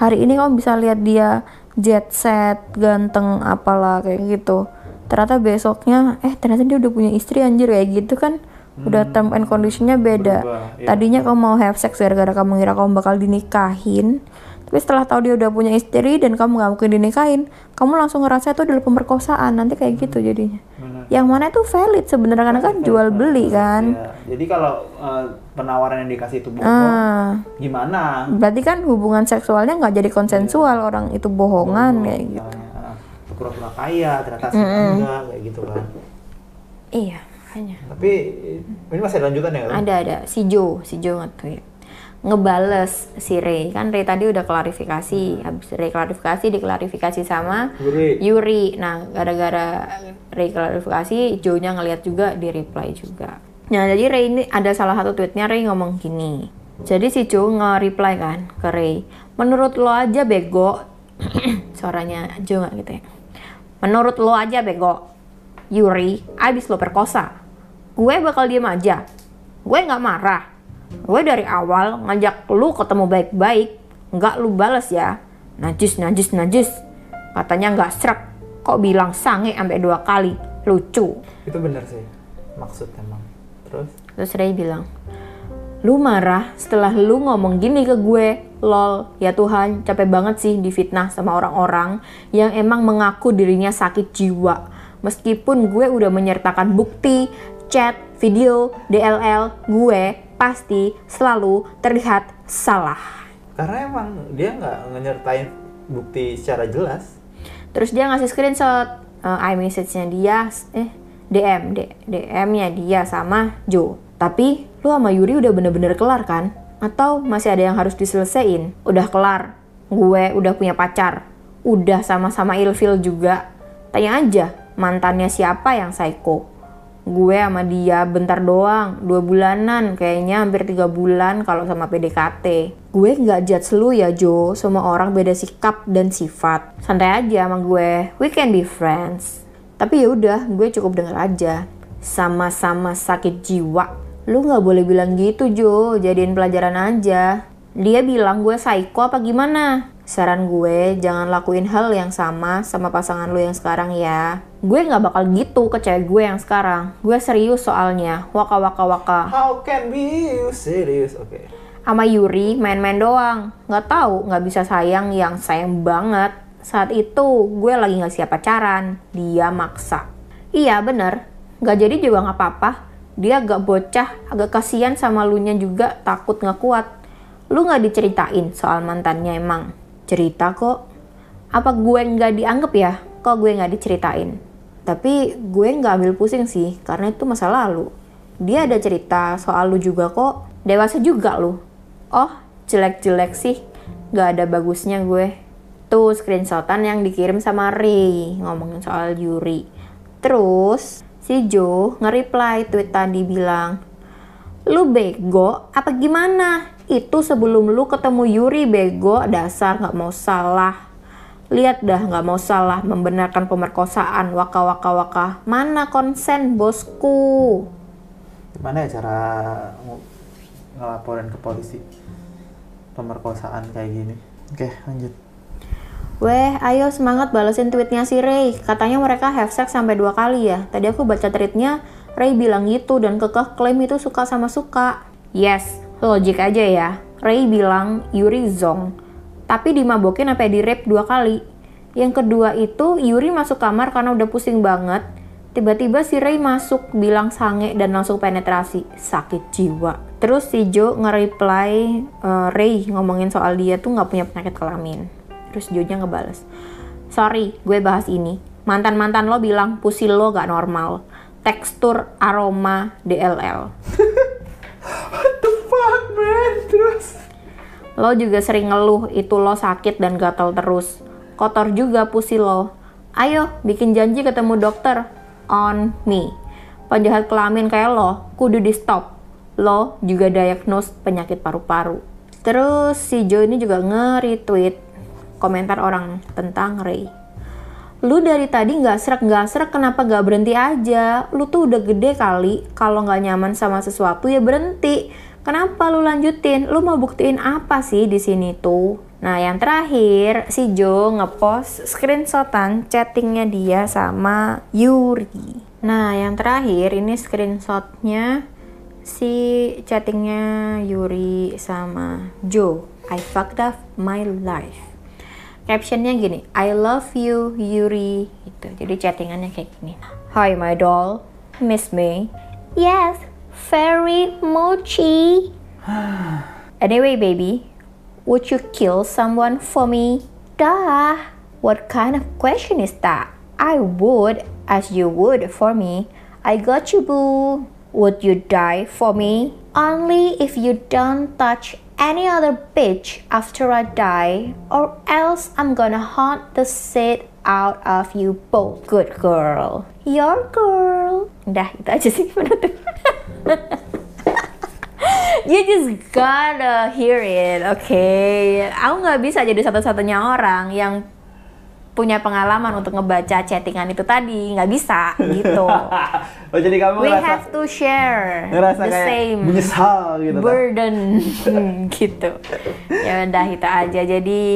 Hari ini kamu bisa lihat dia jet set ganteng apalah kayak gitu. Ternyata besoknya eh ternyata dia udah punya istri anjir kayak gitu kan udah term and conditionnya beda. Berubah, iya. tadinya kamu mau have sex gara-gara kamu ngira kamu bakal dinikahin tapi setelah tahu dia udah punya istri dan kamu nggak mungkin dinikahin kamu langsung ngerasa itu adalah pemerkosaan nanti kayak gitu jadinya. Benar. yang mana itu valid sebenarnya karena kan jual beli kan. Ya, jadi kalau eh, penawaran yang dikasih itu bohong ah. gimana? Berarti kan hubungan seksualnya nggak jadi konsensual orang itu bohongan kayak gitu. Pura-pura kaya ternyata aslinya enggak kayak gitu kan. Iya hanya tapi ini masih lanjutan ya ada ada. Si Joe si Joe nge-tweet. Ngebales si Ray. Kan Ray tadi udah klarifikasi. Habis Ray klarifikasi diklarifikasi sama Yuri. Yuri. Nah gara-gara Ray klarifikasi Joe-nya ngeliat juga di reply juga. Nah jadi Ray ini ada salah satu tweetnya Ray ngomong gini. Jadi si Joe nge-reply kan ke Ray menurut lo aja bego. (clears throat) Suaranya Joe nggak gitu ya. Menurut lo aja bego Yuri abis lo perkosa gue bakal diem aja. Gue nggak marah. Gue dari awal ngajak lu ketemu baik-baik. Nggak lu bales ya. Najis najis najis. Katanya nggak serak. Kok bilang sange sampai dua kali? Lucu. Itu bener sih maksud emang. Terus? Terus Ray bilang lu marah setelah lu ngomong gini ke gue. Lol ya Tuhan capek banget sih difitnah sama orang-orang yang emang mengaku dirinya sakit jiwa meskipun gue udah menyertakan bukti chat video DLL gue pasti selalu terlihat salah karena emang dia nggak nyertain bukti secara jelas Terus dia ngasih screenshot uh, iMessage-nya dia, eh DM, D- DM-nya dia sama Joe. Tapi lu sama Yuri udah bener-bener kelar kan? Atau masih ada yang harus diselesain? Udah kelar, gue udah punya pacar, udah sama-sama ilfil juga. Tanya aja, mantannya siapa yang psycho? Gue sama dia bentar doang, dua bulanan, kayaknya hampir tiga bulan kalau sama PDKT. Gue nggak judge lu ya Jo, semua orang beda sikap dan sifat. Santai aja sama gue, we can be friends. Tapi ya udah, gue cukup denger aja. Sama-sama sakit jiwa. Lu nggak boleh bilang gitu Jo, jadiin pelajaran aja. Dia bilang gue psycho apa gimana? Saran gue, jangan lakuin hal yang sama sama pasangan lu yang sekarang ya. Gue nggak bakal gitu ke cewek gue yang sekarang. Gue serius soalnya. Waka waka waka. how can be you serious oke sama Yuri main-main doang. Nggak tahu, nggak bisa sayang yang sayang banget. Saat itu gue lagi nggak siap pacaran, dia maksa. Iya bener, nggak jadi juga nggak apa-apa. Dia agak bocah, agak kasihan sama lunya juga, takut nggak kuat. Lu nggak diceritain soal mantannya emang? Cerita kok. Apa gue nggak dianggap ya? Kok gue nggak diceritain? Tapi gue nggak ambil pusing sih, karena itu masa lalu. Dia ada cerita soal lu juga kok. Dewasa juga lu. Oh, jelek-jelek sih. Gak ada bagusnya gue. Tuh screenshotan yang dikirim sama Ray ngomongin soal Yuri. Terus si Joe nge-reply tweet tadi bilang, Lu bego apa gimana? Itu sebelum lu ketemu Yuri bego dasar nggak mau salah. Lihat dah nggak mau salah membenarkan pemerkosaan waka waka waka. Mana konsen bosku? Gimana ya cara ng- ngelaporin ke polisi pemerkosaan kayak gini? Oke, lanjut. Weh, ayo semangat balesin tweetnya si Ray. Katanya mereka have sex sampai dua kali ya. Tadi aku baca tweetnya, Ray bilang gitu dan kekeh klaim itu suka sama suka. Yes, logik aja ya. Ray bilang Yuri zong. Tapi dimabokin sampai di rape dua kali. Yang kedua itu Yuri masuk kamar karena udah pusing banget. Tiba-tiba si Ray masuk bilang sange dan langsung penetrasi. Sakit jiwa. Terus si Joe nge-reply eh, Ray ngomongin soal dia tuh nggak punya penyakit kelamin. Terus Joe-nya ngebales. Sorry, gue bahas ini. Mantan-mantan lo bilang pusi lo gak normal. Tekstur, aroma, DLL. (laughs) Man? Terus? Lo juga sering ngeluh itu lo sakit dan gatal terus. Kotor juga pusi lo. Ayo, bikin janji ketemu dokter. On me. Penjahat kelamin kayak lo, kudu di stop. Lo juga diagnose penyakit paru-paru. Terus si Joe ini juga nge-retweet komentar orang tentang Ray. Lu dari tadi nggak serak nggak serak kenapa nggak berhenti aja? Lu tuh udah gede kali. Kalau nggak nyaman sama sesuatu ya berhenti. Kenapa lu lanjutin? Lu mau buktiin apa sih di sini tuh? Nah yang terakhir si Joe ngepost screenshotan chattingnya dia sama Yuri. Nah yang terakhir ini screenshotnya si chattingnya Yuri sama Joe. I fucked up my life captionnya gini I love you Yuri gitu jadi chattingannya kayak gini Hi my doll miss me yes very mochi. (gasps) Anyway baby would you kill someone for me? Duh. What kind of question is that? I would as you would for me. I got you boo. Would you die for me? Only if you don't touch any other bitch after I die, or else I'm gonna haunt the shit out of you both. Good girl. Your girl. Udah, itu aja sih penutup. (laughs) you just gotta hear it, oke? Okay? Aku nggak bisa jadi satu-satunya orang yang punya pengalaman untuk ngebaca chattingan itu tadi nggak bisa gitu. (laughs) oh jadi kamu We ngerasa have to share ngerasa the kayak same menyesal gitu. burden (laughs) gitu. Ya udah itu aja. Jadi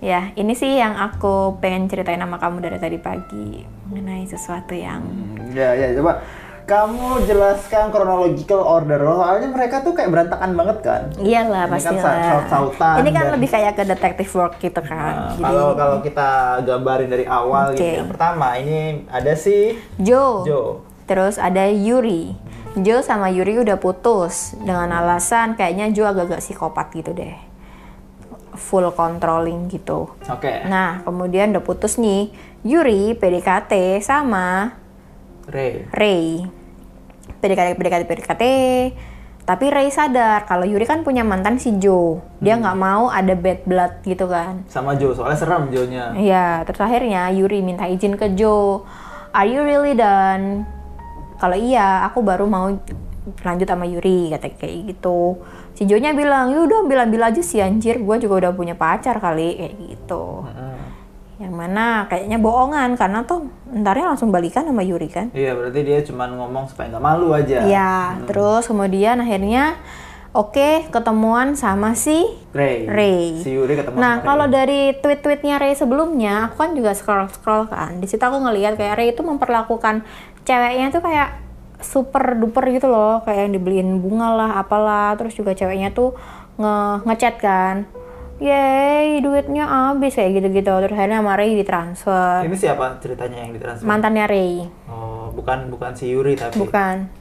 ya ini sih yang aku pengen ceritain sama kamu dari tadi pagi mengenai sesuatu yang Ya ya coba kamu jelaskan chronological order loh. Soalnya mereka tuh kayak berantakan banget kan. iyalah pasti kan sa- saut-sautan Ini kan dan- lebih kayak ke detective work gitu kan. Nah, Jadi kalau kalau kita gambarin dari awal Oke. gitu. Yang pertama ini ada si Joe. Joe. Terus ada Yuri. Joe sama Yuri udah putus dengan alasan kayaknya Joe agak-agak psikopat gitu deh. Full controlling gitu. Oke. Nah, kemudian udah putus nih. Yuri PDKT sama Ray. Ray. PDKT, PDKT, PDKT. Tapi Ray sadar kalau Yuri kan punya mantan si Joe. Dia nggak mau ada bad blood gitu kan. Sama Joe, soalnya serem Joe-nya. Iya, terus akhirnya Yuri minta izin ke Joe. Are you really done? Kalau iya, aku baru mau lanjut sama Yuri, kata kayak gitu. Si Joe-nya bilang, yaudah ambil-ambil aja sih anjir, gue juga udah punya pacar kali, kayak gitu. Yang mana kayaknya bohongan, karena tuh entarnya langsung balikan sama Yuri kan. Iya, berarti dia cuma ngomong supaya nggak malu aja. Iya, terus kemudian akhirnya oke ketemuan sama si Ray. Ray. Si Yuri ketemu Nah, kalau dari tweet-tweetnya Ray sebelumnya, aku kan juga scroll-scroll kan. Di situ aku ngelihat kayak Ray itu memperlakukan ceweknya tuh kayak super duper gitu loh kayak yang dibeliin bunga lah apalah terus juga ceweknya tuh nge ngechat kan Yeay, duitnya habis kayak gitu-gitu. Terus akhirnya sama Ray ditransfer. Ini siapa ceritanya yang ditransfer? Mantannya Ray. Oh, bukan bukan si Yuri tapi. Bukan.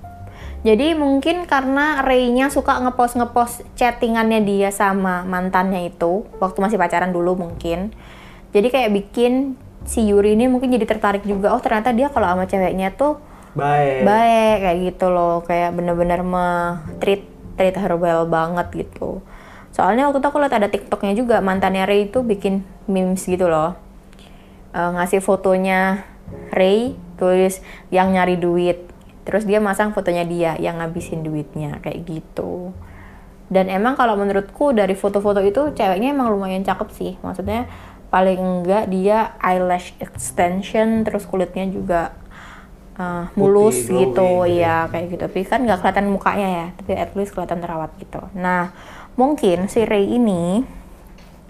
Jadi mungkin karena Ray-nya suka ngepost ngepost chattingannya dia sama mantannya itu waktu masih pacaran dulu mungkin. Jadi kayak bikin si Yuri ini mungkin jadi tertarik juga. Oh ternyata dia kalau sama ceweknya tuh Baik. baik kayak gitu loh. Kayak bener-bener me treat treat her well banget gitu. Soalnya waktu itu aku lihat ada TikToknya juga mantannya Ray itu bikin memes gitu loh. Eh, ngasih fotonya Ray tulis yang nyari duit terus dia masang fotonya dia yang ngabisin duitnya kayak gitu dan emang kalau menurutku dari foto-foto itu ceweknya emang lumayan cakep sih maksudnya paling enggak dia eyelash extension terus kulitnya juga uh, mulus Putih, gitu glowing gitu ya. kayak gitu. Tapi kan nggak kelihatan mukanya ya tapi at least kelihatan terawat gitu. Nah mungkin si Ray ini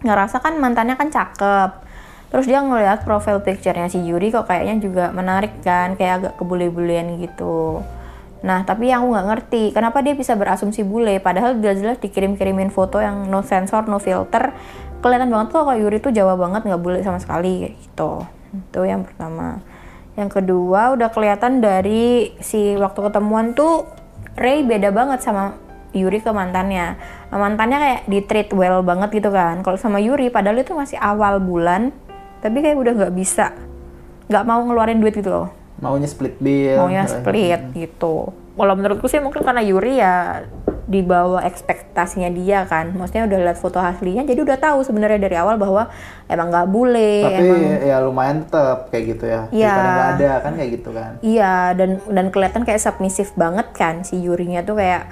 ngerasa kan mantannya kan cakep. Terus dia ngeliat profile picture-nya si Yuri kok kayaknya juga menarik kan kayak agak kebule-bulean gitu. Nah tapi yang aku nggak ngerti kenapa dia bisa berasumsi bule? Padahal jelas-jelas dikirim-kirimin foto yang no sensor no filter. Kelihatan banget tuh kalau Yuri tuh Jawa banget nggak bule sama sekali kayak gitu. Itu yang pertama yang kedua udah kelihatan dari si waktu ketemuan tuh Ray beda banget sama Yuri ke mantannya. Mantannya kayak di treat well banget gitu kan. Kalau sama Yuri padahal itu masih awal bulan, tapi kayak udah nggak bisa, nggak mau ngeluarin duit gitu loh. Maunya split bill. Maunya split gitu. Kalau menurutku sih mungkin karena Yuri ya di bawah ekspektasinya dia kan. Maksudnya udah lihat foto aslinya, jadi udah tahu sebenarnya dari awal bahwa emang nggak bule, Tapi emang ya lumayan tetep kayak gitu ya. Iya. Nggak ada kan kayak gitu kan. Iya, dan dan kelihatan kayak submissive banget kan si Yurinya tuh kayak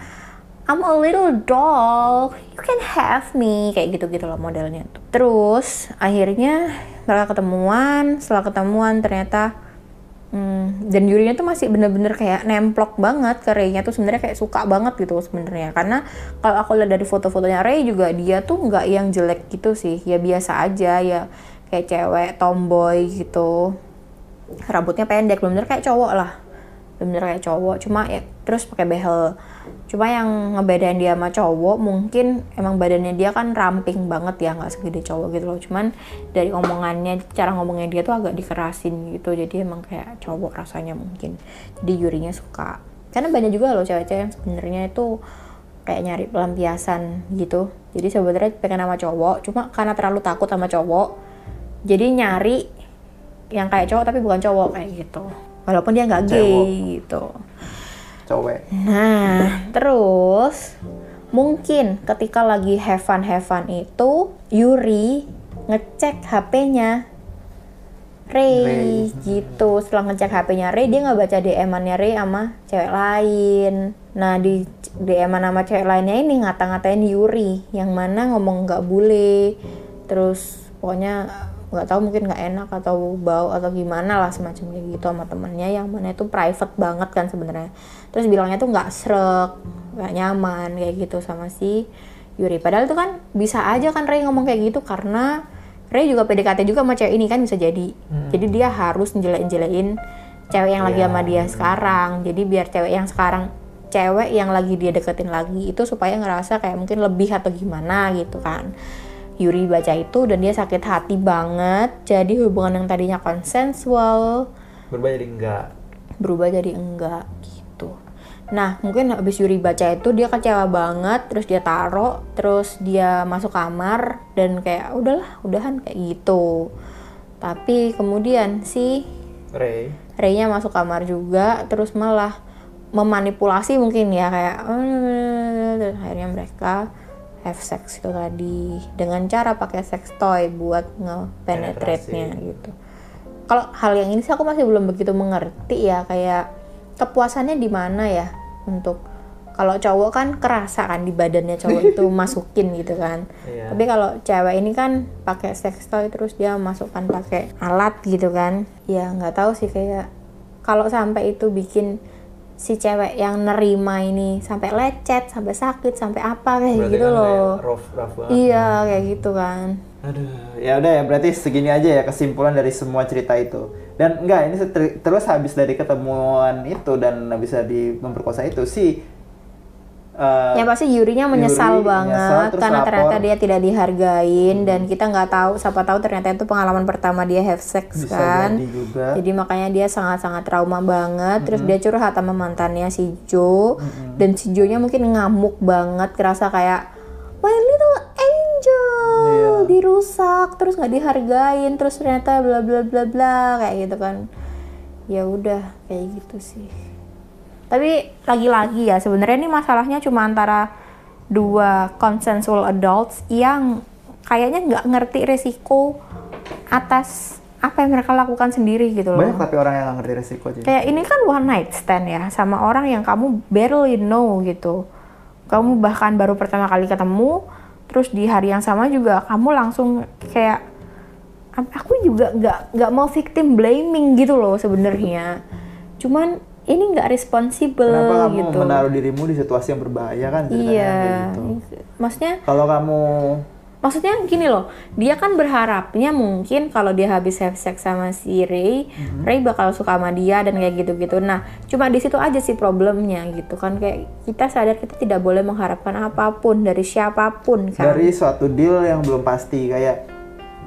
I'm a little dog, you can have me kayak gitu-gitu loh modelnya tuh. Terus akhirnya mereka ketemuan, setelah ketemuan ternyata hmm, dan Yurinya tuh masih bener-bener kayak nemplok banget ke Ray-nya tuh sebenarnya kayak suka banget gitu sebenarnya. Karena kalau aku lihat dari foto-fotonya Ray juga dia tuh nggak yang jelek gitu sih. Ya biasa aja ya kayak cewek tomboy gitu. Rambutnya pendek bener-bener kayak cowok lah bener-bener kayak cowok. Cuma ya terus pakai behel. Cuma yang ngebedain dia sama cowok mungkin emang badannya dia kan ramping banget ya nggak segede cowok gitu loh. Cuman dari omongannya cara ngomongnya dia tuh agak dikerasin gitu. Jadi emang kayak cowok rasanya mungkin. Jadi Yurinya suka. Karena banyak juga loh cewek-cewek yang sebenarnya itu kayak nyari pelampiasan gitu. Jadi sebenarnya pengen sama cowok cuma karena terlalu takut sama cowok jadi nyari yang kayak cowok tapi bukan cowok kayak gitu walaupun dia nggak gay Cewek. gitu Cowek. nah terus mungkin ketika lagi have fun have fun itu Yuri ngecek HP-nya Ray, Ray. gitu setelah ngecek HP-nya Ray dia nggak baca DM-annya Ray sama cewek lain nah di DM-an sama cewek lainnya ini ngata-ngatain Yuri yang mana ngomong nggak bule terus pokoknya nggak tahu mungkin nggak enak atau bau atau gimana lah semacam kayak gitu sama temennya yang mana itu private banget kan sebenarnya. Terus bilangnya tuh nggak srek nggak nyaman kayak gitu sama si Yuri. Padahal itu kan bisa aja kan Ray ngomong kayak gitu karena Ray juga PDKT juga sama cewek ini kan bisa jadi. Jadi dia harus njelein-njelein cewek yang lagi Iya. sama dia sekarang. Jadi biar cewek yang sekarang cewek yang lagi dia deketin lagi itu supaya ngerasa kayak mungkin lebih atau gimana gitu kan Yuri baca itu dan dia sakit hati banget jadi hubungan yang tadinya konsensual Berubah jadi enggak. berubah jadi enggak gitu. Nah mungkin habis Yuri baca itu dia kecewa banget, terus dia taruh, terus dia masuk kamar dan kayak udahlah, udahan kayak gitu. Tapi kemudian si Ray. Ray-nya masuk kamar juga, terus malah memanipulasi mungkin ya kayak dan akhirnya mereka have sex itu tadi dengan cara pakai sex toy buat nge-penetrate-nya gitu. Kalau hal yang ini sih aku masih belum begitu mengerti ya kayak kepuasannya di mana ya untuk kalau cowok kan kerasa kan di badannya cowok itu (laughs) masukin gitu kan. Iya. Tapi kalau cewek ini kan pakai sex toy terus dia masukkan pakai alat gitu kan. Ya nggak tahu sih kayak kalau sampai itu bikin si cewek yang nerima ini sampai lecet, sampai sakit, sampai apa kayak Berarti gitu kan loh. kayak rough, rough banget. Iya, kayak gitu kan. Aduh, ya udah ya berarti segini aja ya kesimpulan dari semua cerita itu. dan enggak ini terus habis dari ketemuan itu dan habis di memperkosa itu si eh, Ya pasti Yurinya menyesal Yuri banget menyesal, karena lapor. ternyata dia tidak dihargain dan kita nggak tahu siapa tahu ternyata itu pengalaman pertama dia have sex bisa kan. jadi juga Jadi makanya dia sangat-sangat trauma banget. Terus dia curhat sama mantannya si Jo dan si Jo-nya mungkin ngamuk banget, kerasa kayak my little angel Iya. dirusak, terus nggak dihargain, terus ternyata bla bla bla bla kayak gitu kan. Ya udah kayak gitu sih. Tapi lagi-lagi ya sebenarnya ini masalahnya cuma antara dua consensual adults yang kayaknya nggak ngerti resiko atas apa yang mereka lakukan sendiri gitu loh. banyak tapi orang yang nggak ngerti resiko aja Kayak ini kan one night stand ya sama orang yang kamu barely know gitu. Kamu bahkan baru pertama kali ketemu, terus di hari yang sama juga kamu langsung kayak "Ap- aku juga nggak nggak mau victim blaming gitu loh sebenarnya. Cuman ini nggak responsible kenapa kamu gitu. menaruh dirimu di situasi yang berbahaya kan ceritanya Iya, kayak gitu. maksudnya kalau kamu maksudnya gini loh dia kan berharapnya mungkin kalau dia habis have sex sama si Ray Mhm. Ray bakal suka sama dia dan kayak gitu-gitu nah cuma di situ aja sih problemnya gitu kan kayak kita sadar kita tidak boleh mengharapkan apa pun dari siapa pun kan dari suatu deal yang belum pasti kayak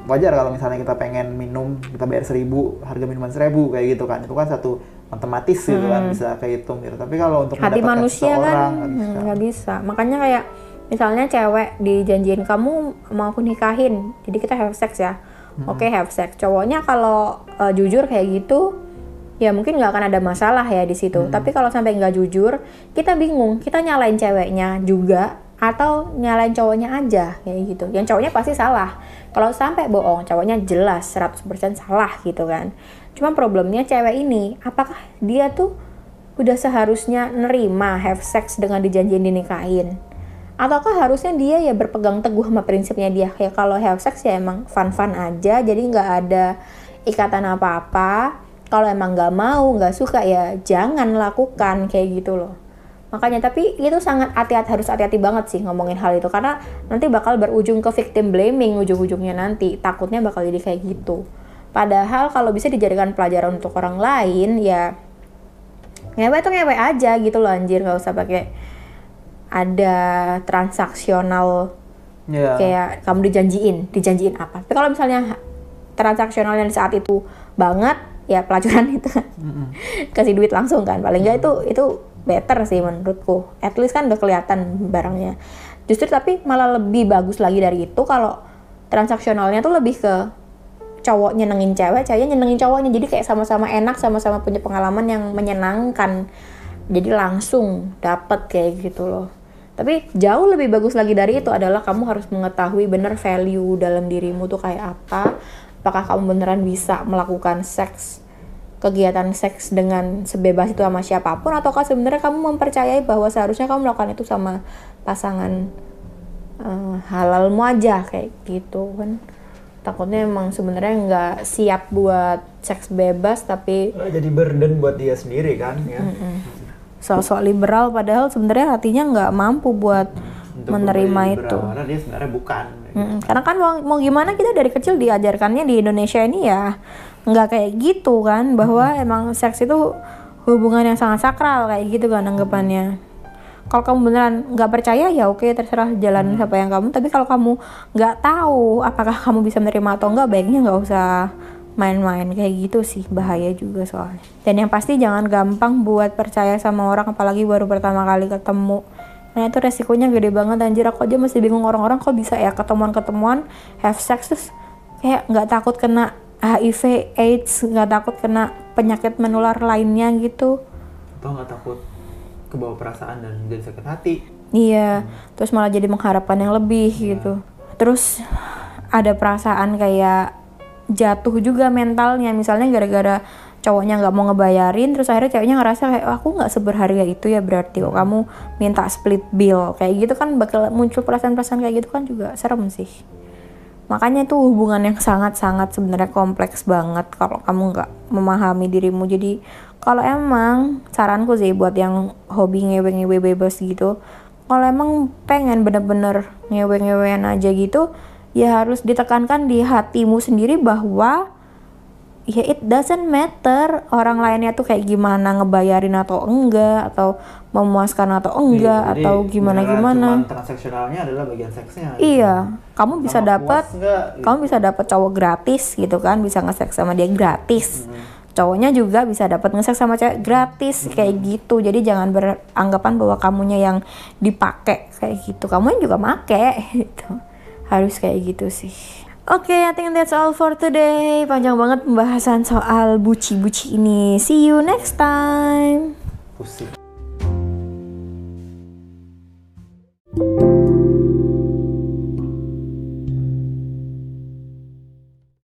wajar kalau misalnya kita pengen minum kita bayar seribu harga minuman seribu kayak gitu kan itu kan satu otomatis gitu kan bisa kehitung gitu. Tapi kalau untuk Hmm. hati manusia seseorang kan nggak bisa. hmm, nggak bisa. Makanya kayak misalnya cewek dijanjiin kamu mau aku nikahin? Jadi kita have sex ya. Hmm. oke have sex. Cowoknya kalau uh, jujur kayak gitu ya mungkin nggak akan ada masalah ya di situ. Hmm. tapi kalau sampai nggak jujur kita bingung. Kita nyalain ceweknya juga atau nyalain cowoknya aja kayak gitu. Yang cowoknya pasti salah. Kalau sampai bohong cowoknya jelas 100% salah gitu kan cuma problemnya cewek ini apakah dia tuh udah seharusnya nerima have sex dengan dijanjiin dinikahin? Ataukah harusnya dia ya berpegang teguh sama prinsipnya dia? Kayak kalau have sex ya emang fun-fun aja jadi nggak ada ikatan apa-apa. Kalau emang nggak mau nggak suka ya jangan lakukan kayak gitu loh. Makanya tapi itu sangat hati-hati harus hati-hati banget sih ngomongin hal itu. Karena nanti bakal berujung ke victim blaming ujung-ujungnya nanti. Takutnya bakal jadi kayak gitu padahal kalau bisa dijadikan pelajaran untuk orang lain ya ngewe tuh ngewe aja gitu loh anjir. Nggak usah pakai ada transaksional ya. kayak kamu dijanjiin dijanjiin apa. Tapi kalau misalnya transaksional yang di saat itu banget ya pelacuran (laughs) itu kan. Kasih duit langsung kan. Paling nggak itu itu better sih menurutku. At least kan udah kelihatan barangnya. Justru tapi malah lebih bagus lagi dari itu kalau transaksionalnya tuh lebih ke cowok nyenengin cewek ceweknya nyenengin cowoknya. Jadi kayak sama-sama enak sama-sama punya pengalaman yang menyenangkan. Jadi langsung dapet kayak gitu loh. Tapi jauh lebih bagus lagi dari itu adalah kamu harus mengetahui bener value dalam dirimu tuh kayak apa. Apakah kamu beneran bisa melakukan seks kegiatan seks dengan sebebas itu sama siapa pun ataukah sebenarnya kamu mempercayai bahwa seharusnya kamu melakukan itu sama pasangan eh, halalmu aja kayak gitu kan takutnya emang sebenarnya nggak siap buat seks bebas tapi jadi burden buat dia sendiri kan ya. Sosok liberal padahal sebenarnya hatinya nggak mampu buat Untuk menerima berbagi itu. Liberal, karena dia sebenarnya bukan Mm-mm. karena kan mau, mau gimana kita dari kecil diajarkannya di Indonesia ini ya nggak kayak gitu kan bahwa emang seks itu hubungan yang sangat sakral kayak gitu kan anggapannya kalau kamu beneran nggak percaya ya oke terserah jalan siapa yang kamu. Tapi kalau kamu nggak tahu apakah kamu bisa menerima atau enggak baiknya nggak usah main-main. Kayak gitu sih bahaya juga soalnya. Dan yang pasti jangan gampang buat percaya sama orang apalagi baru pertama kali ketemu. Nah itu resikonya gede banget anjir. Aku aja masih bingung orang-orang kok bisa ya ketemuan-ketemuan have sex terus kayak nggak takut kena HIV AIDS nggak takut kena penyakit menular lainnya gitu. Atau nggak takut kebawa perasaan dan jadi sakit hati. Iya terus malah jadi mengharapkan yang lebih gitu. Terus ada perasaan kayak jatuh juga mentalnya. Misalnya gara-gara cowoknya nggak mau ngebayarin terus akhirnya ceweknya ngerasa kayak "Oh, aku nggak seberharga itu ya berarti kok kamu minta split bill. Kayak gitu kan bakal muncul perasaan-perasaan kayak gitu kan juga serem sih. Makanya itu hubungan yang sangat-sangat sebenarnya kompleks banget kalau kamu nggak memahami dirimu. Jadi kalau emang saranku sih buat yang hobi ngewe-ngewe bebas gitu kalau emang pengen bener-bener ngewe-ngewean aja gitu ya harus ditekankan di hatimu sendiri bahwa ya it doesn't matter orang lainnya tuh kayak gimana ngebayarin atau enggak atau memuaskan atau enggak Iya, Jadi atau gimana gimana transaksionalnya adalah bagian seksnya. gitu. iya kamu bisa dapat nggak, gitu. kamu bisa dapat cowok gratis gitu kan bisa nge-sex sama dia gratis Hmm. Cowoknya juga bisa dapat nge-sex sama cewek gratis Hmm. kayak gitu jadi jangan beranggapan bahwa kamunya yang dipakai kayak gitu kamu juga make (laughs) gitu harus kayak gitu sih Oke, I think that's all for today. Panjang banget pembahasan soal buci-buci ini. See you next time. Pusing.